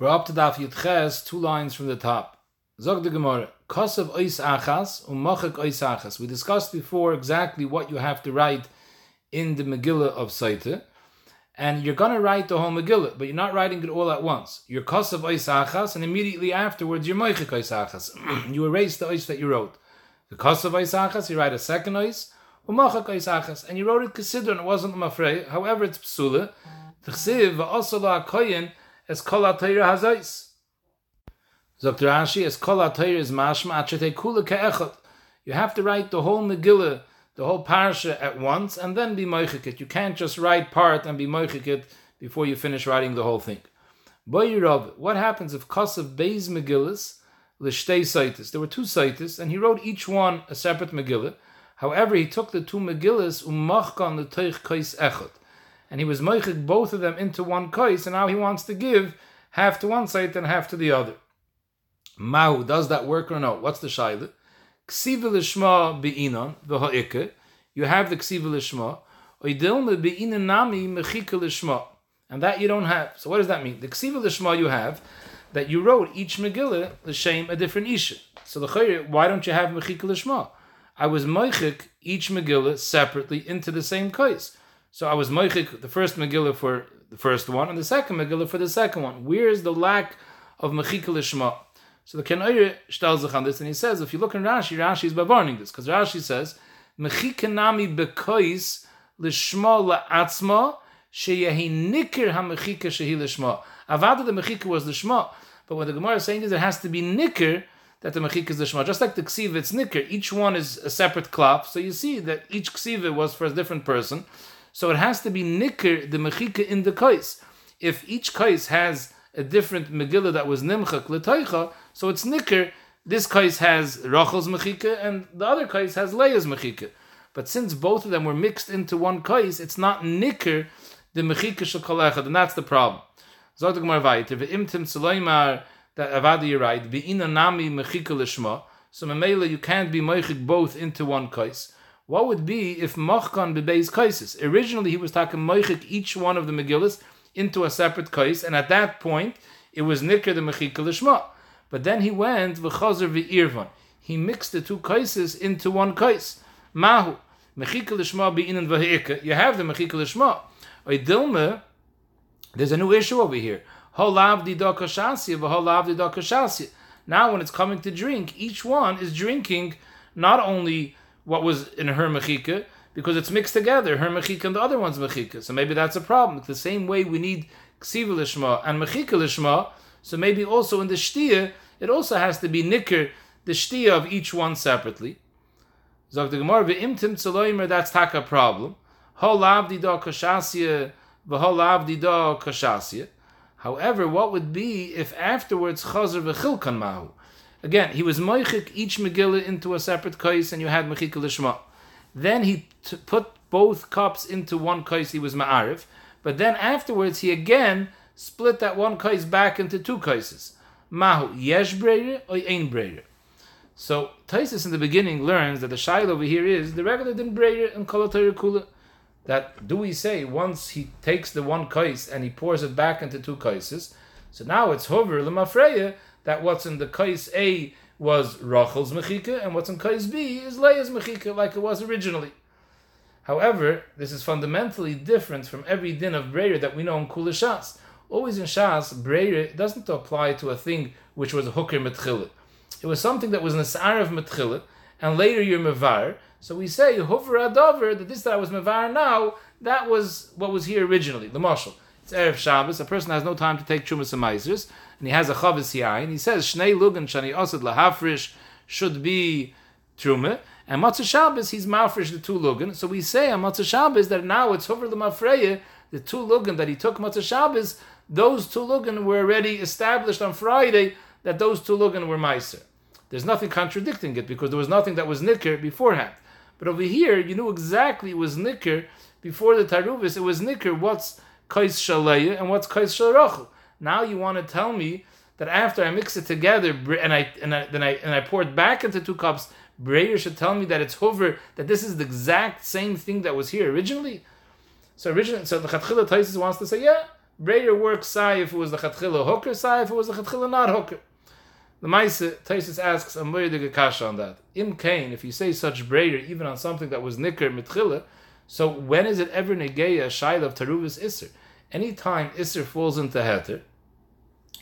We're up to Daf Yud Ches, two lines from the top. Zog the Gemara, Kosev Ois Achas, Umachik Ois Achas. We discussed before exactly what you have to write in the Megillah of Saita. And you're going to write the whole Megillah, but you're not writing it all at once. You're Kosev Ois Achas, and immediately afterwards you're Moichik Ois Achas. you erase the Ois that you wrote. The Kosev Ois Achas, you write a second Ois, Umachik Ois Achas. And you wrote it Kesidr, and it wasn't Mafrei. However, it's Psula. Tchsiv, Va'osala Koyin, es kol atayra hazais. Dr. Rashi, es kol atayra is mashma achete kula ke'echot. You have to write the whole Megillah, the whole parsha at once, and then be moichikit. You can't just write part and be moichikit before you finish writing the whole thing. Boyirov, what happens if Kosev Beis Megillas, l'shtei saitis? There were two saitis, and he wrote each one a separate Megillah. However, he took the two Megillas, umachkan l'teich kais echot and he was moichik both of them into one kais, and now he wants to give half to one side and half to the other. Mahu, does that work or no? What's the shaila? Ksiva lishma be'inon v'ha'ike. You have the ksiva lishma. Oidilme be'inon nami mechika lishma. And that you don't have. So what does that mean? The ksiva lishma you have, that you wrote each Megillah, the shame a different isha. So the chayr, why don't you have mechika lishma? I was moichik each Megillah separately into the same kais. So I was moichik the first Megillah for the first one and the second Megillah for the second one. Where is the lack of mechika lishma? So the Kenayir stells on this and he says, if you look in Rashi, Rashi is bavarning this because Rashi says, mechika nami bekois lishma la'atzma sheyehi nikir ha-mechika shehi lishma. Avada the mechika was lishma, but what the Gemara is saying is it has to be nikir that the mechika is lishma. Just like the ksiva, it's nikir. Each one is a separate klap. So you see that each ksiva was for a different person. So it has to be nikr the mechika in the kais. If each kais has a different megillah that was nimchak l'toicha, so it's nikr. This kais has Rachel's mechika and the other kais has Leah's mechika. But since both of them were mixed into one kais, it's not nikr the mechika shel and that's the problem. That right. So memela you can't be meichik both into one kais. What would be if Machkan bebeis kaisis? Originally, he was talking Moichik each one of the Megillas into a separate kais, and at that point, it was Nikr the Mechika Lishma. But then he went v'chazer v'irvan. He mixed the two kaises into one kais. Mahu Mechika Lishma be'inan v'ha'ika. You have the Mechika Lishma. Dilma, there's a new issue over here. Holav dida kashasya v'holav dida kashasya. Now, when it's coming to drink, each one is drinking not only what was in her mechika because it's mixed together, her mechika and the other one's mechika. So maybe that's a problem. The same way we need ksiva lishma and mechika lishma. So maybe also in the shtia, it also has to be nicker the shtia of each one separately. Zog the ve'imtim. That's taka problem. Holav da kashasya v'holav da kashasya. However, what would be if afterwards chazer v'chilkan mahu? Again, he was moichik each Megillah into a separate kais, and you had mechika lishma. Then he t- put both cups into one kais. He was ma'arif, but then afterwards he again split that one kais back into two kaises. Mahu yesh or ein. So Taisus in the beginning learns that the shail over here is the regular din breire and kolatar kula. That do we say once he takes the one kais and he pours it back into two kaises? So now it's hover lemafreya that what's in the kais A was Rachel's mechika, and what's in kais B is Leah's mechika, like it was originally. However, this is fundamentally different from every din of Breyer that we know in Kula Shas. Always in Shas, Breyer doesn't apply to a thing which was a hooker metchila. It was something that was an asar of metchila, and later you're mevar. So we say hover adover that this that I was mevar now that was what was here originally. The marshal. Erev Shabbos. A person has no time to take chumas and meisers and he has a chavis yain, he says shnei lugan shani osad lahafrish should be truma, and matzah Shabbos he's mafresh the two lugan. So we say on matzah Shabbos that now it's over the mafreya the two lugan that he took matzah Shabbos. Those two lugan were already established on Friday that those two lugan were meiser. There's nothing contradicting it because there was nothing that was nicker beforehand. But over here, you knew exactly it was nicker before the taruvis. It was nicker what's kais shaleya and what's kais shalrachel. Now you want to tell me that after I mix it together and I and I, then I and I pour it back into two cups, Breyer should tell me that it's hover that this is the exact same thing that was here originally. So originally, so the Chatchila Taisis wants to say, yeah, Breyer works sai if it was the chatchila hooker, sai if it was the chatchila not hooker. The Maise, Taisus asks a moedige kasha on that. Im kain, if you say such Breyer even on something that was nicker mitchila, so when is it ever negeya shaila of taruvis isser? Anytime isser falls into heter,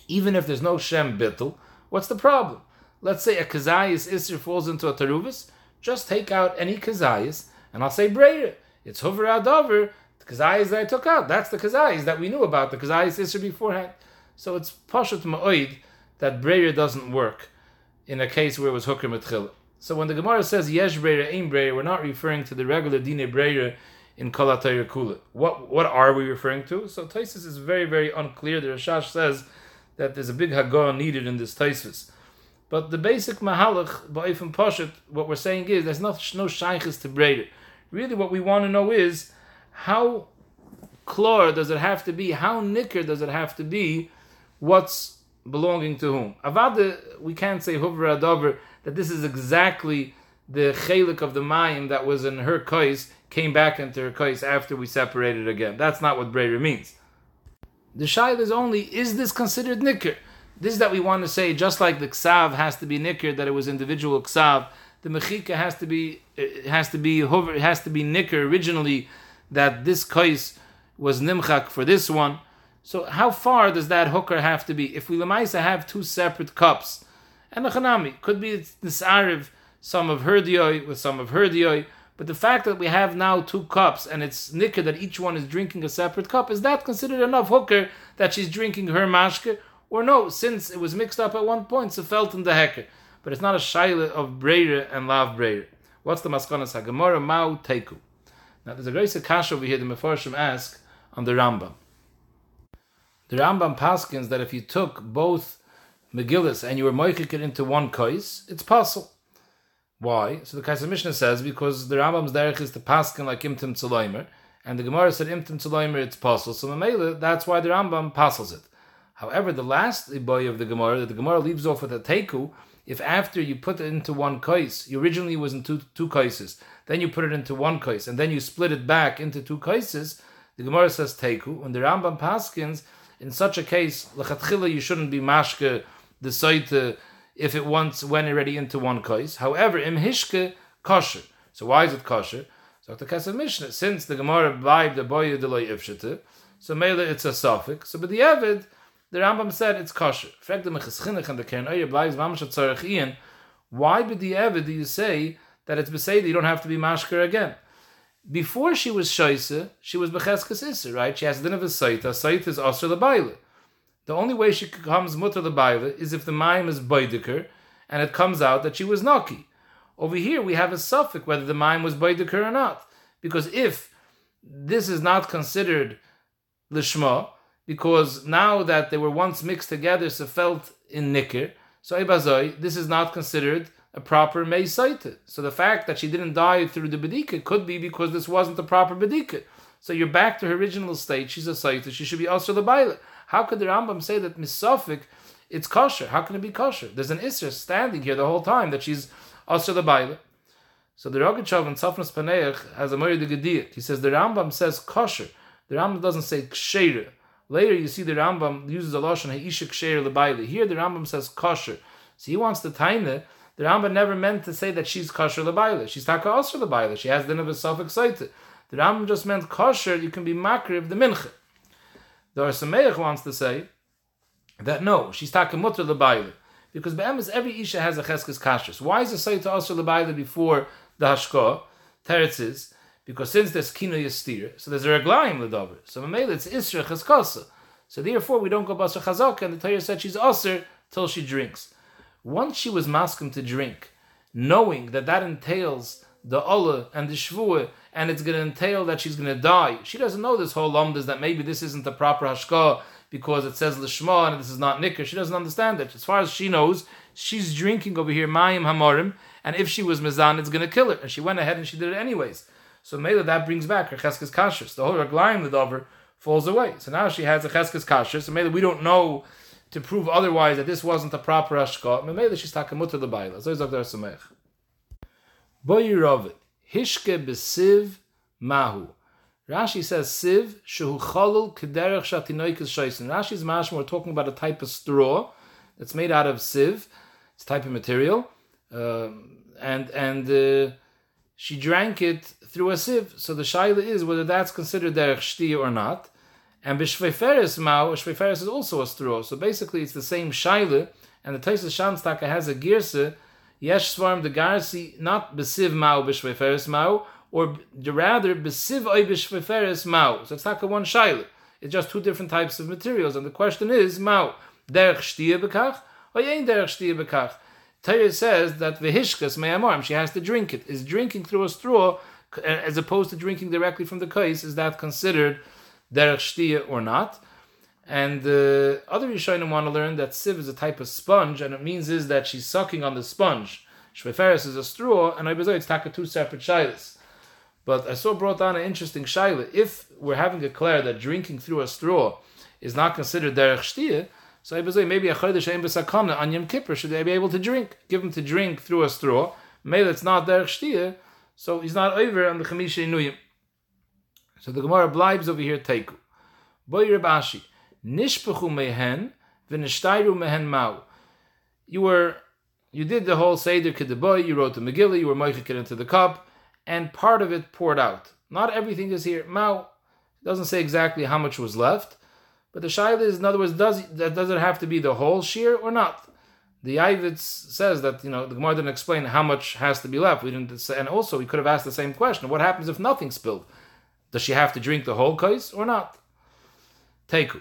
even if there's no shem bittel, what's the problem? Let's say a kazayis isser falls into a taruvis, just take out any kazayis, and I'll say Breyer. It's hover adover, the kazayis that I took out. That's the kazayis that we knew about, the kazayis isser beforehand. So it's pashut ma'oid that Breyer doesn't work in a case where it was hooker mitchila. So when the Gemara says yesh Breyer, ain Breyer, we're not referring to the regular dine Breyer in Kalatayr Kula. What what are we referring to? So Taisus is very very unclear. The Rashash says that there's a big hagah needed in this Taisus. But the basic mahalach, ba'ifim poshet, what we're saying is there's no, no shaykhis to Breyer. Really what we want to know is how chlor does it have to be, how nicker does it have to be, what's belonging to whom. Avada, we can't say huvra adover that this is exactly the chelik of the mayim that was in her kais came back into her kais after we separated again. That's not what Breyer means. The shail is only is this considered nicker? This is that we want to say just like the ksav has to be nicker that it was individual ksav. The mechika has to be it has to be hover has to be nicker originally that this kais was nimchak for this one. So how far does that hooker have to be? If we lemaisa have two separate cups, and the chanami could be this ariv, some of her dioi with some of her dioi, but the fact that we have now two cups and it's nicker that each one is drinking a separate cup, is that considered enough hooker that she's drinking her mashke? Or no, since it was mixed up at one point, so felt in the hecker. But it's not a shaila of breire and lav breire. What's the maskonas hagemora mau teku? Now there's a great kasha over here the Mefarshim ask on the Rambam. The Rambam paskins that if you took both Megillas and you were moichik it into one kais, it's possible. Why? So the Kesef Mishnah says because the Rambam's derech is to paskin like imtim tzaloimer, and the Gemara said imtim tzaloimer it's possible. So Mamela, that's why the Rambam passes it. However, the last boy of the Gemara, that the Gemara leaves off with a teku, if after you put it into one kais, you originally was in two two kaises, then you put it into one kais, and then you split it back into two kaises, the Gemara says teku, and the Rambam paskins in such a case, lechatchila, you shouldn't be mashke the saita if it once went already into one kais. However, im hishke kosher. So why is it kosher? So the Kesef Mishnah, since the Gemara buyed the boy delay ifshete, so mele it's a suffix. So but the Evid, the Rambam said it's kosher. Frag the mechaschinich and the kern oyer bleibt mamash tzarech ian. Why but the Evid do you say that it's beseda you don't have to be mashker again? Before she was shaisa, she was becheskes isser, right? She has a din of a saita. Saita is asr lebaile. The only way she becomes mutter lebaile is if the mime is baidiker, and it comes out that she was naki. Over here we have a suffix whether the mime was baidiker or not, because if this is not considered lishma, because now that they were once mixed together, so felt in nikir, so ibazoi, this is not considered a proper meisaita. So the fact that she didn't die through the bedika could be because this wasn't the proper bedika. So you're back to her original state. She's a saita. She should be also the baila. How could the Rambam say that misafik it's kosher? How can it be kosher? There's an isra standing here the whole time that she's also the baila. So the Rogachev in Tzafnas Paneach has a Morid Gediyat. He says the Rambam says kosher. The Rambam doesn't say ksheira. Later you see the Rambam uses a lashon ha'isha ksheira lebaila. Here the Rambam says kosher. So he wants to taina the Rambam never meant to say that she's kosher lebaila. She's taka also lebaila. She has the name of suffix The Rambam just meant kosher. You can be makri of the mincha. The Ohr Sameach wants to say that no, she's taka mutter lebaila because be'emes every isha has a cheskes kashrus. Why is it say to also lebaila before the hashko? Teretz is because since there's kino yastir, so there's a reglaim ledover. So mamela it's isra cheskasa. So therefore we don't go basar chazaka, and the Torah said she's aser till she drinks once she was masking to drink, knowing that that entails the Allah and the Shvuah, and it's going to entail that she's going to die, she doesn't know this whole lumdas that maybe this isn't the proper hashkah because it says lishma and this is not nikr. She doesn't understand it. As far as she knows, she's drinking over here mayim hamorim, and if she was mizan, it's going to kill her. And she went ahead and she did it anyways. So maybe that brings back her cheskes kashrus. The whole raglayim the dover falls away. So now she has a cheskes kashrus. So maybe we don't know to prove otherwise that this wasn't a proper ashka, memela she's takamut the baila. So Dr. Samech. Boy Rav, Hishke besiv mahu. Rashi says sieve shehu chalul kederech shatinoikis shoisen. Rashi's mashma we're talking about a type of straw that's made out of sieve. It's type of material, um, and and uh, she drank it through a sieve. So the shaila is whether that's considered derech shti or not. And b'shveiferes mao, shveiferes is also a straw. So basically, it's the same shaila. And the Taisus Shamstaka has a girse, yesh svarm the garsi, not besiv mao b'shveiferes mao, or rather besiv oy b'shveiferes mao. So it's not one shaila. It's just two different types of materials. And the question is, mao, derech shtiya bekach, or yein derech shtiya bekach. Torah says that vehishkas me'amarm, she has to drink it. Is drinking through a straw, as opposed to drinking directly from the kais, is that considered derech shtiya or not? And the other Rishonim want to learn that sieve is a type of sponge, and it means is that she's sucking on the sponge. Shveferis is a straw, and I Ibazoi it's taka two separate shilas. But I saw brought down an interesting shaila. If we're having declared that drinking through a straw is not considered derech shtiya, so I Ibazoi maybe a chodesh ein on Yom Kippur should they be able to drink? Give him to drink through a straw. Maybe it's not derech shtiya, so he's not over on the chamisha inuyim. So the Gemara blibes over here teiku. Boy Rabashi. Nishpachu mehen v'nishtayru mehen mau. You were, you did the whole Seder Kedeboy, you wrote the Megillah, you were moichik into the cup, and part of it poured out. Not everything is here. Mau doesn't say exactly how much was left, but the shaila is, in other words, does that does it have to be the whole shear or not? The Ivitz says that you know the Gemara didn't explain how much has to be left. We didn't say, and also we could have asked the same question: What happens if nothing spilled? Does she have to drink the whole kais or not? Teku.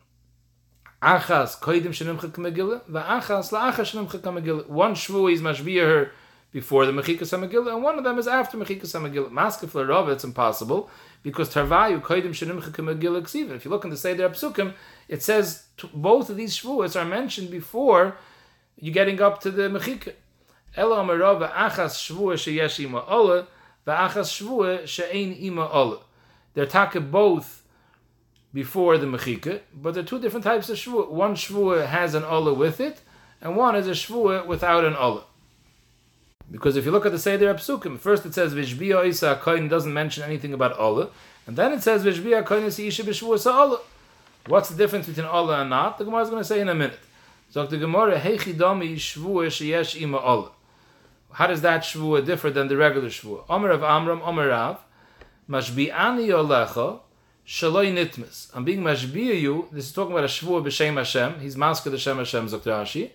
Achas koidim shenimcha kamegillah, va'achas la'achas shenimcha kamegillah. One shvu is mashbiya her before the mechikas hamegillah, and one of them is after mechikas hamegillah. Maskef l'rov, it's impossible because tarvayu koidim shenimcha kamegillah ksiva. If you look in the Seder Psukim, it says both of these shvuas are mentioned before you getting up to the mechika. Elo amarov achas shvua sheyesh ima ola, va'achas shvua she'ein ima ola. They're talking both before the mechika, but there are two different types of shvua. One shvua has an olah with it, and one is a shvua without an olah. Because if you look at the Seder Psukim, first it says Vishbiya Isa Koin doesn't mention anything about olah, and then it says Vishbiya Koin is Isha B'Shvua Sa'olah. What's the difference between olah and not? The Gemara is going to say in a minute. So the Gemara Heichi Domi Shvua Sheyesh Ima olah. How does that shvua differ than the regular shvua? Omer of Amram, Omer Rav, Mashbi'ani Yolecha, Shaloi nitmis. I'm being mashbiya you. This is talking about a shvur b'shem Hashem. He's masker the Shem Hashem, Dr. Rashi.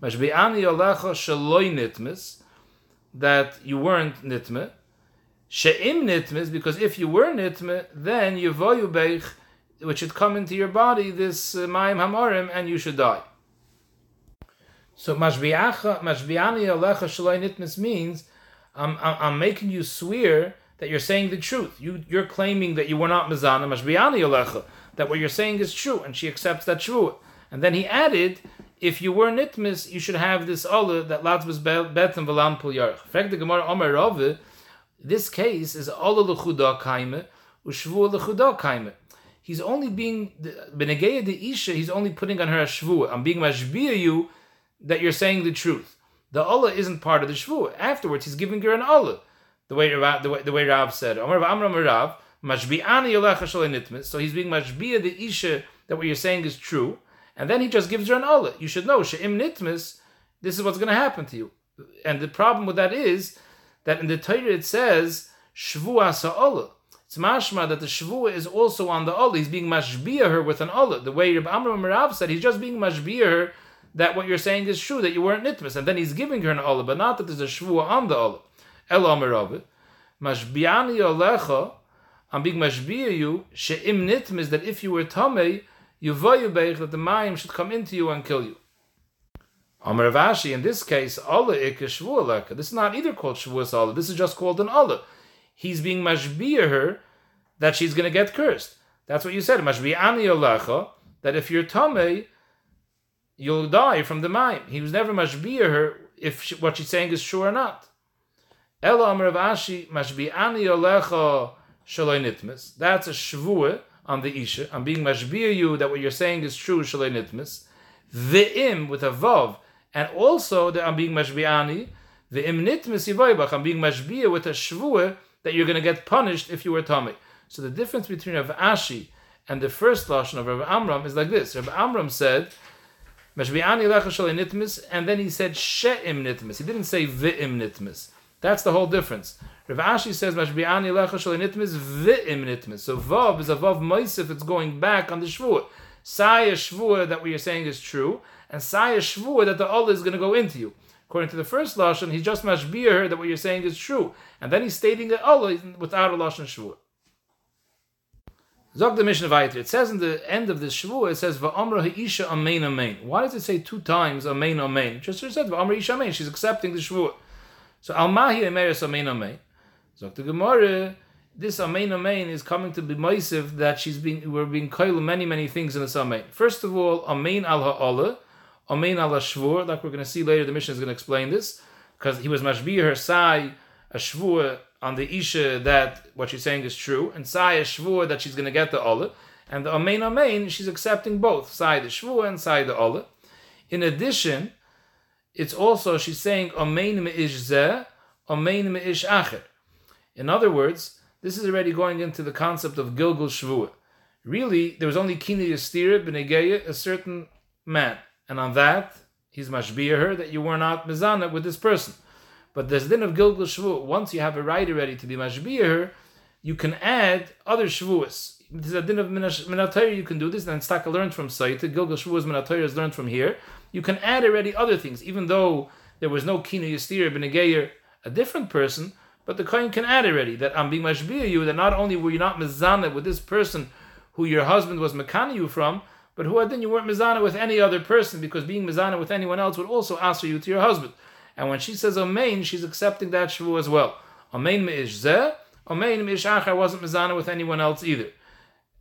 Mashbi'ani yolecha shaloi nitmis. That you weren't nitme. She'im nitmis, because if you were nitme, then yivoyu beich, which should come into your body, this uh, ma'im hamorim, and you should die. So mashbi'ani yolecha shaloi nitmis means, I'm, I'm, I'm making you swear that you're saying the truth. You, you're claiming that you were not mizana mashbiyani yolecha, that what you're saying is true, and she accepts that true. And then he added, if you were nitmis, you should have this Allah that latzbus betem v'lam pul yarech. Fact the Gemara Omer Rove, this case is Allah l'chuda kaime u'shvu l'chuda kaime. He's only being benegeya de isha. He's only putting on her a shvu. I'm being mashbiya you that you're saying the truth. The Allah isn't part of the shvu. Afterwards, he's giving her an Allah the way Rav, the way, the way Rav said. Amram Rav, mashbi'ani So he's being mashbi'a the isha that what you're saying is true, and then he just gives her an olah. You should know she'im nitmis. This is what's going to happen to you. And the problem with that is that in the Torah it says shvua sa'olah. It's mashma that the shvua is also on the olah. He's being mashbi'a her with an olah. The way Rabbi Amram Rav said, he's just being mashbi'a her that what you're saying is true, that you weren't nitmis, and then he's giving her an olah, but not that there's a shvua on the olah. Elo Mashbiani Olecha, I'm being mashbiya you, she'im nitm is that if you were tamei, you beich that the mayim should come into you and kill you. Amar Ravashi, in this case, Allah ikka shvuah This is not either called shvuah Allah. This is just called an Allah. He's being mashbiya her that she's going to get cursed. That's what you said. Must be ani olecha that if you're tame, you'll die from the mime. He was never mashbia her if she, what she's saying is true or not. Ela Amar Rav Ashi mashbi olecha. That's a shvua on the isha. I'm being mashbia you that what you're saying is true shaloi nitmis. Ve'im with a vav, and also that I'm being mashbiani. Ve'im nitmis yivaybach. I'm being mashbia with a shvua that you're going to get punished if you were tummy. So the difference between Rav Ashi and the first lashon of Rav Amram is like this. Rav Amram said, "Mashbi'ani lecha nitmis," and then he said she'im nitmis. He didn't say v'im nitmis. That's the whole difference. Rav Ashi says Mashbi'ani lecha nitmis v'im nitmis. So vav is a vav. It's going back on the shvur. Saya shvur that what you're saying is true, and saya shvur that the Allah is going to go into you. According to the first lashon, he just mashbir that what you're saying is true, and then he's stating that Allah without a lashon shvur. Zog the mission of Vayter. It says in the end of this Shavuot, it says Va'amra ha'isha amein amein. Why does it say two times amein amein? Just said Va'amra isha amein. She's accepting the Shavuot. So Almahi emeris amein amein. Zog the Gemara. This amein amein is coming to be moisiv that she's being we're being koil many many things in the amein. First of all, amein al ha'ala, amein al ha'shvur. Like we're going to see later, the mission is going to explain this because he was mashbir her sai a shvur on the Isha that what she's saying is true, and Sai is Shvur that she's going to get the Ola, and the Amein Amein, she's accepting both, Sai the Shvur and Sai the Ola. In addition, it's also, she's saying Zeh, Acher. In other words, this is already going into the concept of Gilgul Shvur. Really, there was only Kini Yastira, Benegeya, a certain man, and on that, he's mashbir her that you were not mizana with this person. But there's din of Gilgul Shavuot. Once you have a right already to be mashbir, you can add other Shavuos. There's a din of Minatayr, you can do this, and Staka learned from Saita. Gilgul Shavuos Minatayr is learned from here. You can add already other things, even though there was no Kina Yastir, Benegeyer, a different person, but the Kohen can add already that I'm being you, that not only were you not mizana with this person who your husband was mekana you from, but who then you weren't mizana with any other person, because being mizana with anyone else would also answer you to your husband. And when she says Amen, she's accepting that Shavu as well. Amen me'ish zeh, Amen me'ish achar wasn't mizana with anyone else either.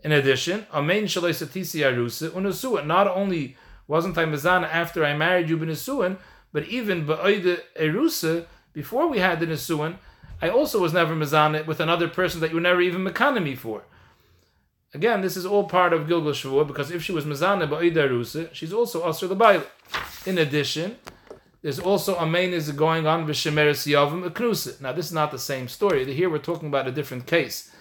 In addition, Amen shalei satisi arusa unusua. Not only wasn't I mizana after I married you b'nisuan, but even ba'oide erusa, before we had the nisuan, I also was never mizana with another person that you were never even mekana for. Again, this is all part of Gilgal Shavuot because if she was mizana ba'oide erusa, she's also asr the Bible. In addition, there's also a main is going on b'shemeres yavim eknusa. Now this is not the same story. Here we're talking about a different case.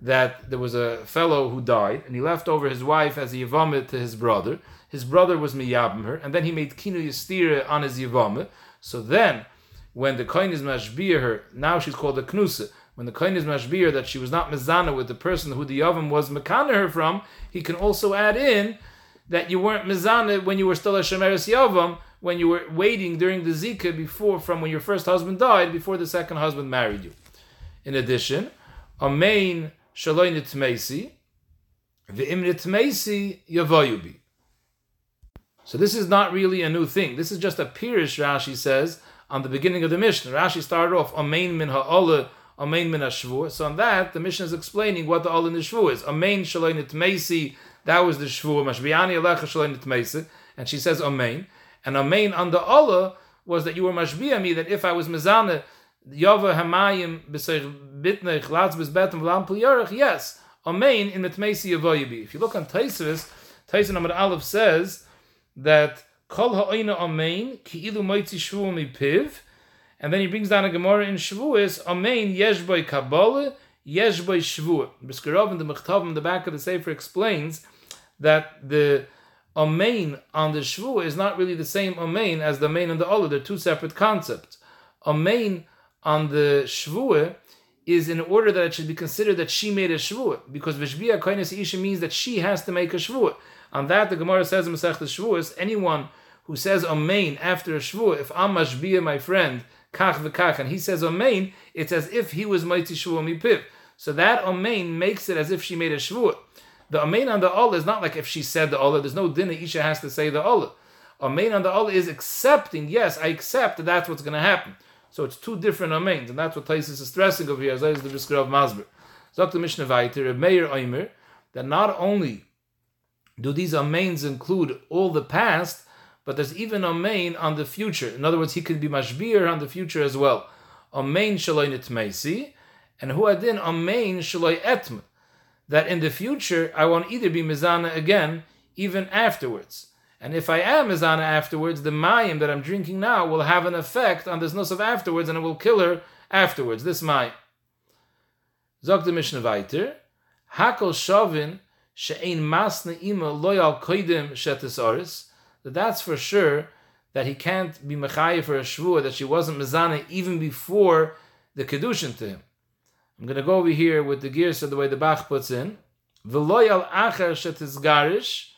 That there was a fellow who died and he left over his wife as a yavamit to his brother. His brother was miyabim her, and then he made kinu yistira on his yavamit. So then, when the kohen is mashbir her, now she's called a knusa. When the kohen is mashbir that she was not mizana with the person who the yavam was mekana her from, he can also add in that you weren't mizana when you were still a shemeres yavam when you were waiting during the Zika before, from when your first husband died, before the second husband married you. In addition, a main shaloi nitmeisi, v'im nitmeisi yavoyubi. So this is not really a new thing. This is just a pirish, Rashi says, on the beginning of the Mishnah. Rashi started off, Amein min ha'olah, Amein min ha'shvur. So on that, the Mishnah is explaining what the olah in the shvur is. Amein shaloi nitmeisi, that was the shvur. Mashbiani alecha shaloi nitmeisi. And she says Amein. And a main on the Allah was that you were mashbia me that if I was mezane yava hamayim b'seich bitnech latz b'zbetem v'lam pliyarech yes a main in the tmeisi yavoyibi. If you look on Taisus, Taisus number Aleph says that kol ha'oina amein ki ilu moitzi shvu mi piv and then he brings down a Gemara in Shavuos, Amein yesh boy Kabbalah, yesh boy Shavuot. Brisker Rov in the Mechtav in the back of the Sefer explains that the Amein on the Shvu is not really the same Amein as the Amein on the Olah. They're two separate concepts. Amein on the Shvu is in order that it should be considered that she made a Shvu, because Vishbiya Koines Isha means that she has to make a Shvu. On that, the Gemara says in Masech is anyone who says Amein after a Shvu, if I'm Mashbiya, my friend, Kach v'kach, and he says Amein, it's as if he was Mighty Shvu Mipiv. So that Amein makes it as if she made a Shvu. The Amen on the Allah is not like if she said the Allah, there's no dinner Isha has to say the Allah. Amen on the Allah is accepting, yes, I accept that that's what's going to happen. So it's two different Amens, and that's what Taisis is stressing over here, as is the Brisker of Masber. The Mishnah weiter, Meir Oimer, that not only do these amains include all the past, but there's even a main on the future. In other words, he could be mashbir on the future as well. Amain shaloi nitmeisi, and who adin amain shaloi etm. That in the future I won't either be mizana again, even afterwards. And if I am mizana afterwards, the mayim that I'm drinking now will have an effect on this nus of afterwards, and it will kill her afterwards. This mayim. Zog the Mishnah weiter. Hakol shavin she'ein masne ima loyal koidim shetis that that's for sure that he can't be mechayiv for a shvua that she wasn't mezana even before the kedushin to him. I'm going to go over here with the gears of the way the Bach puts in. V'loyal acher shetizgarish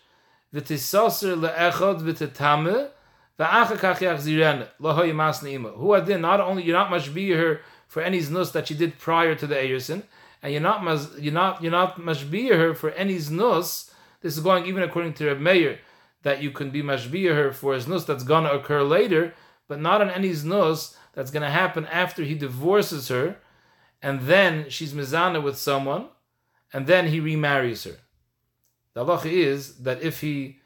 v'tisoser le'echod v'tetame v'acher kach yachziren lohoy masne ima. Who adin, not only you're not much be her for any znus that she did prior to the Eirsin, and you're not you're not you're not much her for any znus. This is going even according to Reb Meir that you can be mashbiyah her for a nus that's to occur later, but not on any nus that's to happen after he divorces her, and then she's mizana with someone, and then he remarries her. The halacha is that if he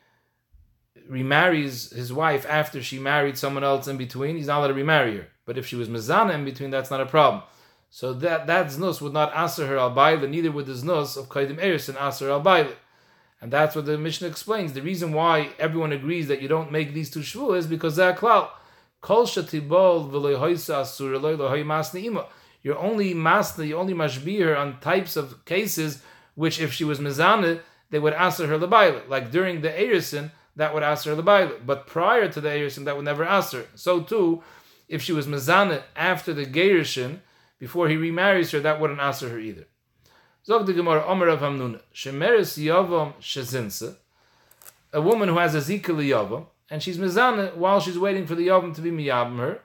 remarries his wife after she married someone else in between, he's not allowed to remarry her. But if she was mizana in between, that's not a problem. So that that znus would not answer her al neither would the znus of kaidim eris and answer al and that's what the Mishnah explains. The reason why everyone agrees that you don't make these two shvu is because they're klal. Kol shatibol asur You're only masna, you only mashbir on types of cases which, if she was mizane, they would answer her lebaila. Like during the Erison, that would answer her lebaila. But prior to the Erison, that would never answer. So too, if she was mizane after the Gerishin, before he remarries her, that wouldn't answer her either. Zog the Gemara Omer of Hamnuna. Yavam Shezinse. A woman who has a Zika Yavam, and she's Mizana while she's waiting for the Yavam to be Miyabim her,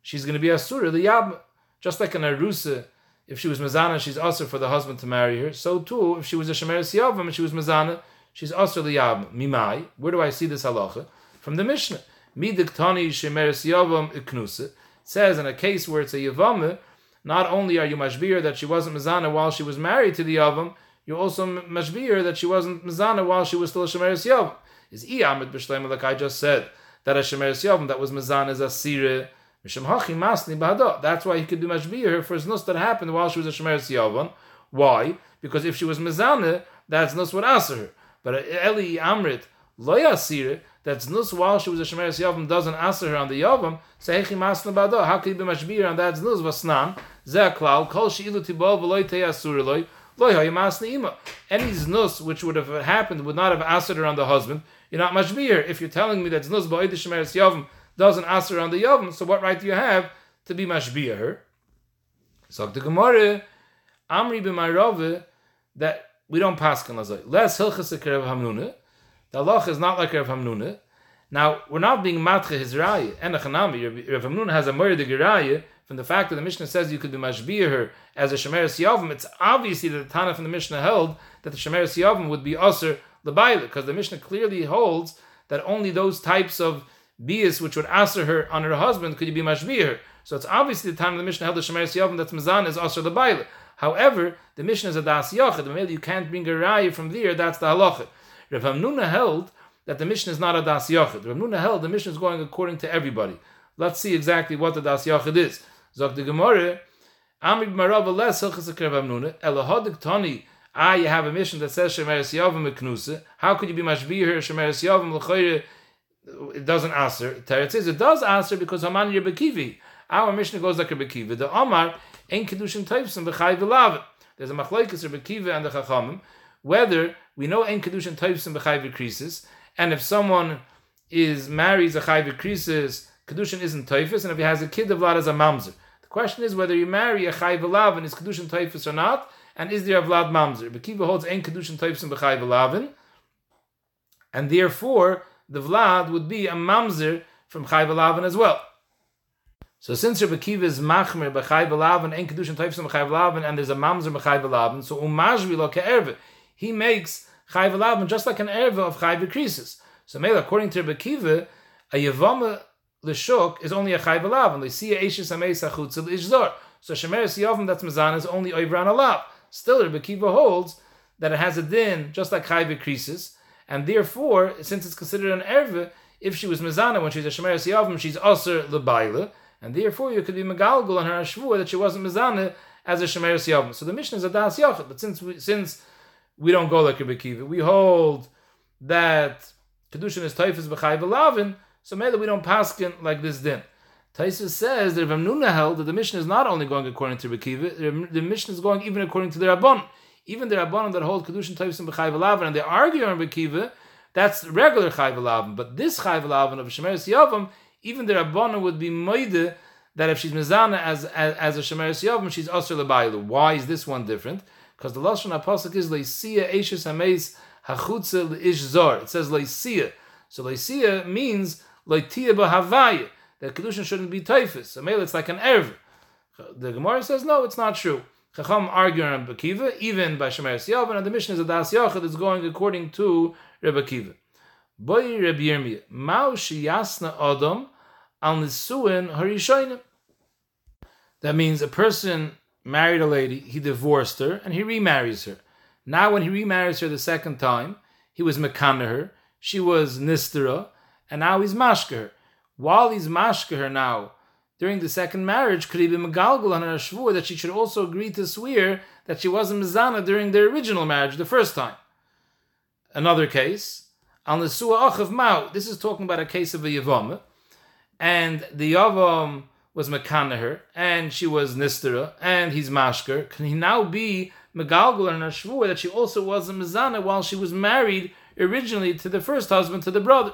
she's going to be Asura, the Yavam. Just like an Arusa, if she was Mizana, she's also for the husband to marry her. So too, if she was a Shemeres Yavam and she was Mizana, she's the Yavam. Mimai. Where do I see this halacha? From the Mishnah. Midiktani Shemeres Yavam Iknusa. says in a case where it's a Yavam, not only are you mashbir that she wasn't mizana while she was married to the yavam, you're also mashbir that she wasn't mizana while she was still a shemeres yavam. Is iyamid b'shleim like I just said that a shemeres yavam that was mizana is masni b'hada. That's why he could do mashbir for his nus that happened while she was a shemeres yavam. Why? Because if she was mizana, that's nus would answer her. But Eli Amrit lo yasire that's nus while she was a shemeres yavam doesn't answer her on the yavam. Say hechi masna b'hada. How could he be mashbir on that's nus vasnan? Zeklal, kol she'ilu tibol loy, loy hayamas ima. Any znus which would have happened would not have answered her on the husband. You're not mashbir. If you're telling me that znus ba'id shemeres yavim doesn't answer on the yavim, so what right do you have to be mashbir her? So the Gemara, Amri b'mayrove, that we don't pass on lazay. Less hilchas Hamnuna. The Allah is not like Rav Hamnuna. Now, we're not being matcha his raya. And Rav Hamnuna has a murder raya from the fact that the Mishnah says you could be mashbir her as a shemer siyavim, it's obviously that the Tana from the Mishnah held that the shemer siyavim would be usher lebayla, because the Mishnah clearly holds that only those types of bias which would answer her on her husband could you be mashbir her. So it's obviously the time of the Mishnah held the shemer siyavim that's mazan is usher lebayla. However, the Mishnah is a das yachid. You can't bring a raya from there. That's the halacha. Rav Hamnuna held that the mission is not a das yachid. Rav Hamnuna held the mission is going according to everybody. Let's see exactly what the das yachid is. Zog the Gemara, Amri b'marav les hilchas akrev amnuna, elahodik tani, ah, you have a mission that says shemeres yavim eknusa, how could you be mashbih her shemeres l'choyre, it doesn't answer. Teretz says it does answer because Haman Rebbekivi. Our mission goes like Rebbekivi. The Omar ain't kedushin types b'chai v'lav. There's a machlokes Rebbekivi and the Chachamim whether we know ain't kedushin types b'chai v'krisis, and if someone is marries a chai v'krisis, kedushin isn't typhus, and if he has a kid, the vlad is a mamzer The question is whether you marry a chayv v'lavin is kedushin typhus or not, and is there a vlad mamzer? Bekiva holds ein kedushin typhus and b'chayv v'lavin, and therefore the vlad would be a mamzer from chayv v'lavin as well. So since Rabbi Kiva is machmer b'chayv v'lavin, ein kedushin and b'chayv v'lavin, and there's a mamzer b'chayv v'lavin, so umajvi lo ke'erve, he makes chayv v'lavin just like an erve of chayv v'krisis. So maybe according to Rabbi Kiva, a yavama l'shuk is only a chay b'lav, and l'siya eishes ameis achutz l'ishzor. So shemeres yavim that's mezan is only oivran alav. Still, Rebbe Kiva holds that it has a din, just like chayve krisis, and therefore, since it's considered an erve, if she was mezana when she's a shemer siyavim, she's aser lebaila, and therefore you could be megalgal on her shvua that she wasn't mezana as a shemer siyavim. So the mission is a das yachid, but since we, since we don't go like Rebbe Kiva, we hold that kedushin is taifas b'chayv lavin, so maybe we don't paskin like this din. Taisa says that Rav Nuna held that the mission is not only going according to Rekiva, the mission is going even according to the Rabban. Even the Rabban that hold Kedushin Tavis and B'chayv Alavin, and they argue on Rekiva, that's regular Chayv Alavin. But this Chayv Alavin of Shemeres Yavam, even the Rabban would be moide that if she's Mizana as, as, as a Shemeres Yavam, she's Asr Lebaylu. Why is this one different? Because the Lashon Apostle is Leisia Eishes Hameis Hachutza Leish Zor. It says Leisia. So Leisia means Leitia B'Havaya that kedushin shouldn't be typhus. So maybe it's like an erv. The Gemara says no, it's not true. Chacham arguing on Bakiva, even by Shemer Siyavin, and the mission is a Das Yachid is going according to Rebbe Kiva. Boy Rebbe Yirmiyah, Mao Shiyasna Adam al Nisuin Harishoinim. That means a person married a lady, he divorced her, and he remarries her. Now, when he remarries her the second time, he was Mekana her, she was Nistera, and now he's Mashka her while he's mashka her now during the second marriage, could he be megalgal on her shvur that she should also agree to swear that she wasn't mizana during their original marriage the first time? Another case, al nesua achav mao. This is talking about a case of a yavam, and the yavam was mekanaher, and she was nistera, and he's mashker. Can he now be megalgal on her shvur that she also was a mizana while she was married originally to the first husband to the brother?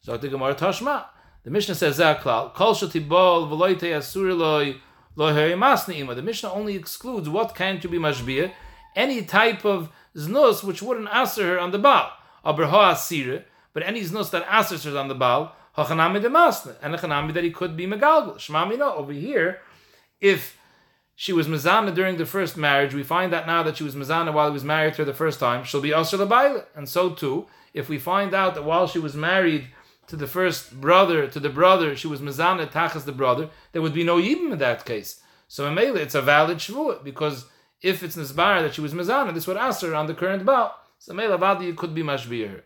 So the Gemara Tashma. The Mishnah says Zaklal, Kol Shatibol Veloite Masni'ima. The Mishnah only excludes what can to be mashbia, any type of znus which wouldn't answer her on the Baal. Abraha Asire, but any znus that answers her on the Baal, Hachanami de Masna, and Hachanami that he could be Megalgal. Shmamina, over here, if she was Mazana during the first marriage, we find that now that she was Mazana while he was married to her the first time, she'll be Asr Labaila. And so too, if we find out that while she was married to the first brother, to the brother, she was mezana tachas the brother, there would be no yibim in that case. So in Mele, it's a valid shvuah, because if it's nisbar that she was mezana, this would ask her on the current bow. So Mele avadi it could be mashbir.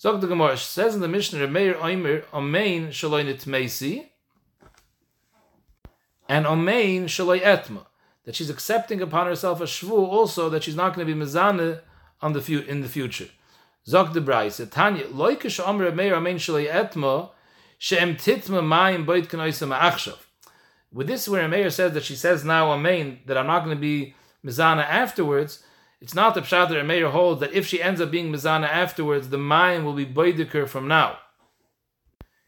Zog the Gemara says in the Mishnah, Meir Oimer, Omein Shaloi Nitmeisi, and Omein Shaloi Etma, that she's accepting upon herself a shvu also that she's not going to be mezana on the fu- in the future. Zog de Braise, Tanya, loike shomre meir amen shalei etma, she'em titma mayim boit kanoisa ma'achshav. With this, where a mayor says that she says now amen, that I'm not going to be mizana afterwards, it's not the pshat that mayor holds that if she ends up being mizana afterwards, the mayim will be boidiker from now.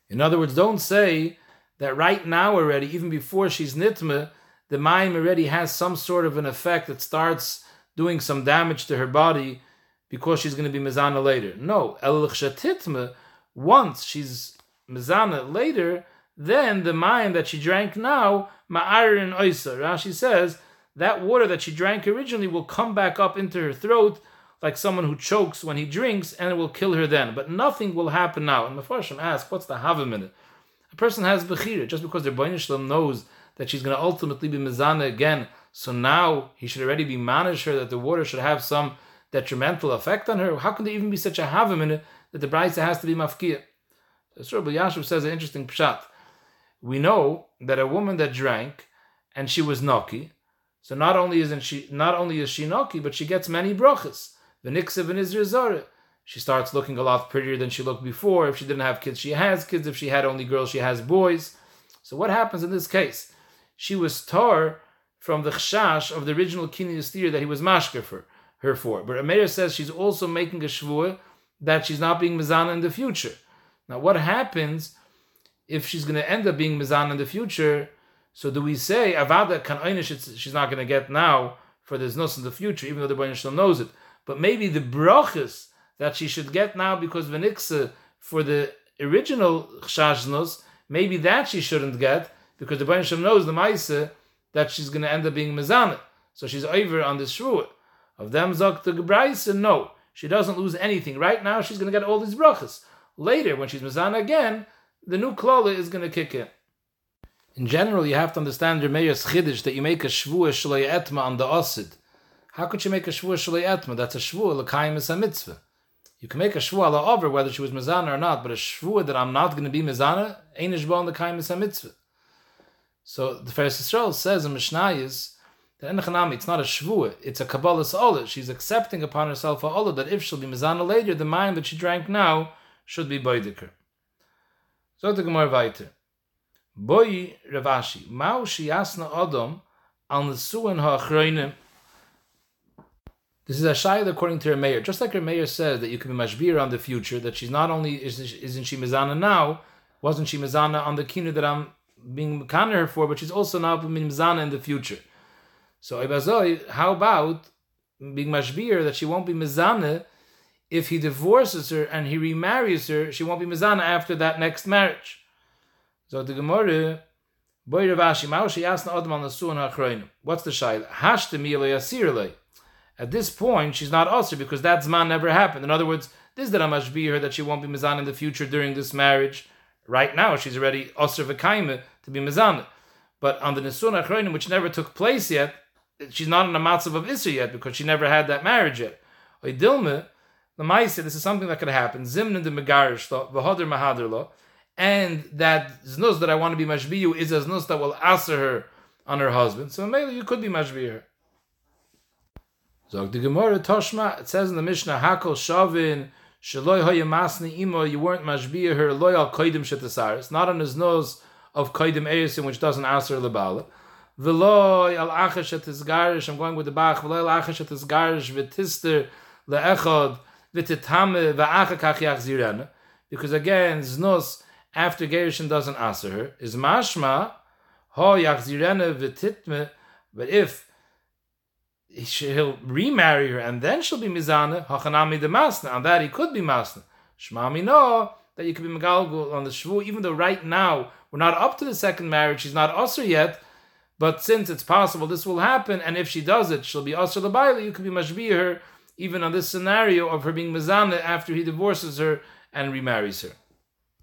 In other words, don't say that right now already, even before she's nitma, the mayim already has some sort of an effect that starts doing some damage to her body because she's going to be mezana later. No, el once she's mezana later, then the wine that she drank now, ma'arin oisa. Rashi says that water that she drank originally will come back up into her throat like someone who chokes when he drinks, and it will kill her then. But nothing will happen now. And Mefarshim asks, what's the havim in it? A person has bechira just because the Bainishlam knows that she's going to ultimately be mezana again. So now he should already be manish her that the water should have some detrimental effect on her? How can there even be such a havim in it that the brisa has to be mafkia? So Rabbi Yashuv says an interesting pshat. We know that a woman that drank and she was noki, so not only isn't she not only is she noki, but she gets many brachas. V'niksev and Israel She starts looking a lot prettier than she looked before. If she didn't have kids, she has kids. If she had only girls, she has boys. So what happens in this case? She was tar from the chashash of the original kinyan that he was mashker for her for. But Rameir says she's also making a shvur that she's not being mizana in the future. Now, what happens if she's going to end up being mizana in the future? So do we say avada kan she's not going to get now for this nus in the future, even though the Bayan knows it. But maybe the brachas that she should get now because v'niksa for the original chashnos, maybe that she shouldn't get because the Bayan knows the ma'isa that she's going to end up being mizana. So she's over on this shvur. Of them zok to Gebraisa, no. She doesn't lose anything. Right now, she's going to get all these brachas. Later, when she's Mizana again, the new klola is going to kick in. In general, you have to understand your mayor's chiddush that you make a shvuah shalay etma on the osid. How could you make a shvua shalei etma? That's a shvua l'kayim is a mitzvah. You can make a shvua ala over whether she was mizana or not, but a shvua that I'm not going to be mizana ain't ishbon l'kayim is a mitzvah. So the Tiferes Yisrael says in Mishnayis that in Chanami it's not a shvua, it's a kabbalas olah. She's accepting upon herself a olah that if she'll be mizana later, the wine that she drank now should be boidiker. So the Gemara weiter. Boy Rav Ashi, Mao Shiasna Adam al Nesuan Ha'achroinim. This is a shayla according to her mayor. Just like her mayor says that you can be mashbir on the future, that she's not only isn't she mizana now, wasn't she mizana on the kinu that I'm being mekana her for, but she's also now being mizana in the future. So Ibazoi, how about being mashbir that she won't be mizana if he divorces her and he remarries her, she won't be mizana after that next marriage. So the Gemara, Boy Rav Ashi, Maushi Yasna the Suan HaChroinim. What's the shaila? Hashta Mila Yasirle. At this point, she's not usher because that zman never happened. In other words, this is that be her that she won't be mizan in the future during this marriage. Right now, she's already usher v'kaime to be mizan. But on the Nesun HaChroinim, which never took place yet, she's not in a matzav of Isser yet because she never had that marriage yet. Oidilme, the Maisa, this is something that could happen. Zimnin de Megarish lo, v'hoder mahader lo, and that znus that I want to be mashbiyu is a znus that will answer her on her husband. So maybe you could be mashbiyu. Zog the Gemara Toshma, it says in the Mishnah, Hakol Shavin, Shaloi Hoya Masni Imo, you weren't mashbiyu her loyal koidim shetasaris, not on his nose of koidim erisin, which doesn't answer the lebala. Veloy al achash et garish, I'm going with the Bach, Veloy al achash et garish, v'tister le'echod, v'titame v'achakach yachzirena. Because again, znos, after Gerushin doesn't answer her, is mashma, ho yachzirena v'titme, but if he'll remarry her and then she'll be mizana, hachanami de masna, on that he could be masna. Shmami no, that you could be megalgul on the shvu, even though right now we're not up to the second marriage, she's not usher yet, but since it's possible this will happen, and if she does it, she'll be usher the you could be mashbi her, even on this scenario of her being mizana after he divorces her and remarries her.